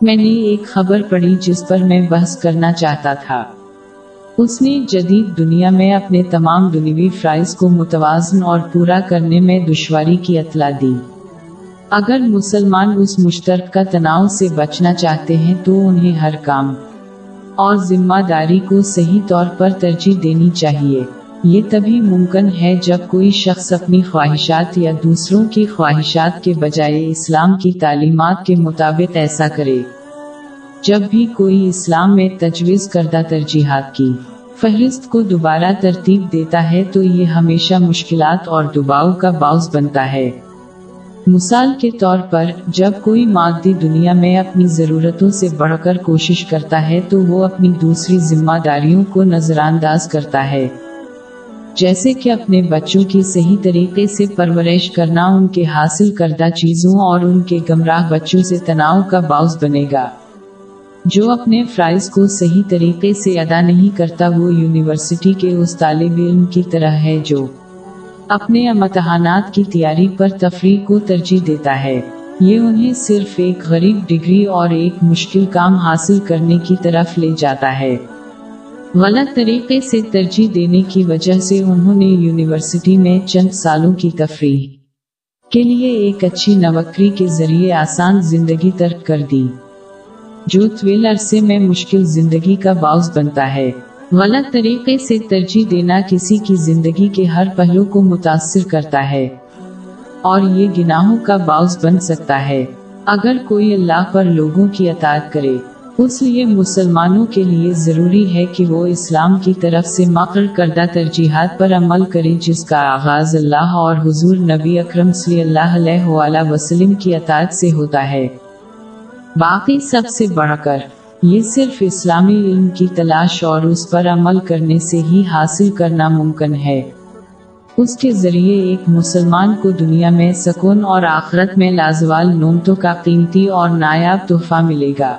میں نے ایک خبر پڑھی جس پر میں بحث کرنا چاہتا تھا۔ اس نے جدید دنیا میں اپنے تمام دنیوی فرائض کو متوازن اور پورا کرنے میں دشواری کی اطلاع دی۔ اگر مسلمان اس مشترکہ تناؤ سے بچنا چاہتے ہیں تو انہیں ہر کام اور ذمہ داری کو صحیح طور پر ترجیح دینی چاہیے۔ یہ تبھی ممکن ہے جب کوئی شخص اپنی خواہشات یا دوسروں کی خواہشات کے بجائے اسلام کی تعلیمات کے مطابق ایسا کرے۔ جب بھی کوئی اسلام میں تجویز کردہ ترجیحات کی فہرست کو دوبارہ ترتیب دیتا ہے تو یہ ہمیشہ مشکلات اور دباؤ کا باعث بنتا ہے۔ مثال کے طور پر، جب کوئی مادی دنیا میں اپنی ضرورتوں سے بڑھ کر کوشش کرتا ہے تو وہ اپنی دوسری ذمہ داریوں کو نظر انداز کرتا ہے۔ جیسے کہ اپنے بچوں کی صحیح طریقے سے پرورش کرنا ان کے حاصل کردہ چیزوں اور ان کے گمراہ بچوں سے تناؤ کا باعث بنے گا۔ جو اپنے فرائض کو صحیح طریقے سے ادا نہیں کرتا وہ یونیورسٹی کے اس طالب علم کی طرح ہے جو اپنے امتحانات کی تیاری پر تفریح کو ترجیح دیتا ہے۔ یہ انہیں صرف ایک غریب ڈگری اور ایک مشکل کام حاصل کرنے کی طرف لے جاتا ہے۔ غلط طریقے سے ترجیح دینے کی وجہ سے انہوں نے یونیورسٹی میں چند سالوں کی تفریح کے لیے ایک اچھی نوکری کے ذریعے آسان زندگی ترک کر دی، جو طویل عرصے میں مشکل زندگی کا باعث بنتا ہے۔ غلط طریقے سے ترجیح دینا کسی کی زندگی کے ہر پہلو کو متاثر کرتا ہے اور یہ گناہوں کا باعث بن سکتا ہے۔ اگر کوئی اللہ پر لوگوں کی اطاعت کرے اس لیے مسلمانوں کے لیے ضروری ہے کہ وہ اسلام کی طرف سے مقرر کردہ ترجیحات پر عمل کرے جس کا آغاز اللہ اور حضور نبی اکرم صلی اللہ علیہ وآلہ وسلم کی اطاعت سے ہوتا ہے۔ باقی سب سے بڑھ کر، یہ صرف اسلامی علم کی تلاش اور اس پر عمل کرنے سے ہی حاصل کرنا ممکن ہے۔ اس کے ذریعے ایک مسلمان کو دنیا میں سکون اور آخرت میں لازوال نومتوں کا قیمتی اور نایاب تحفہ ملے گا۔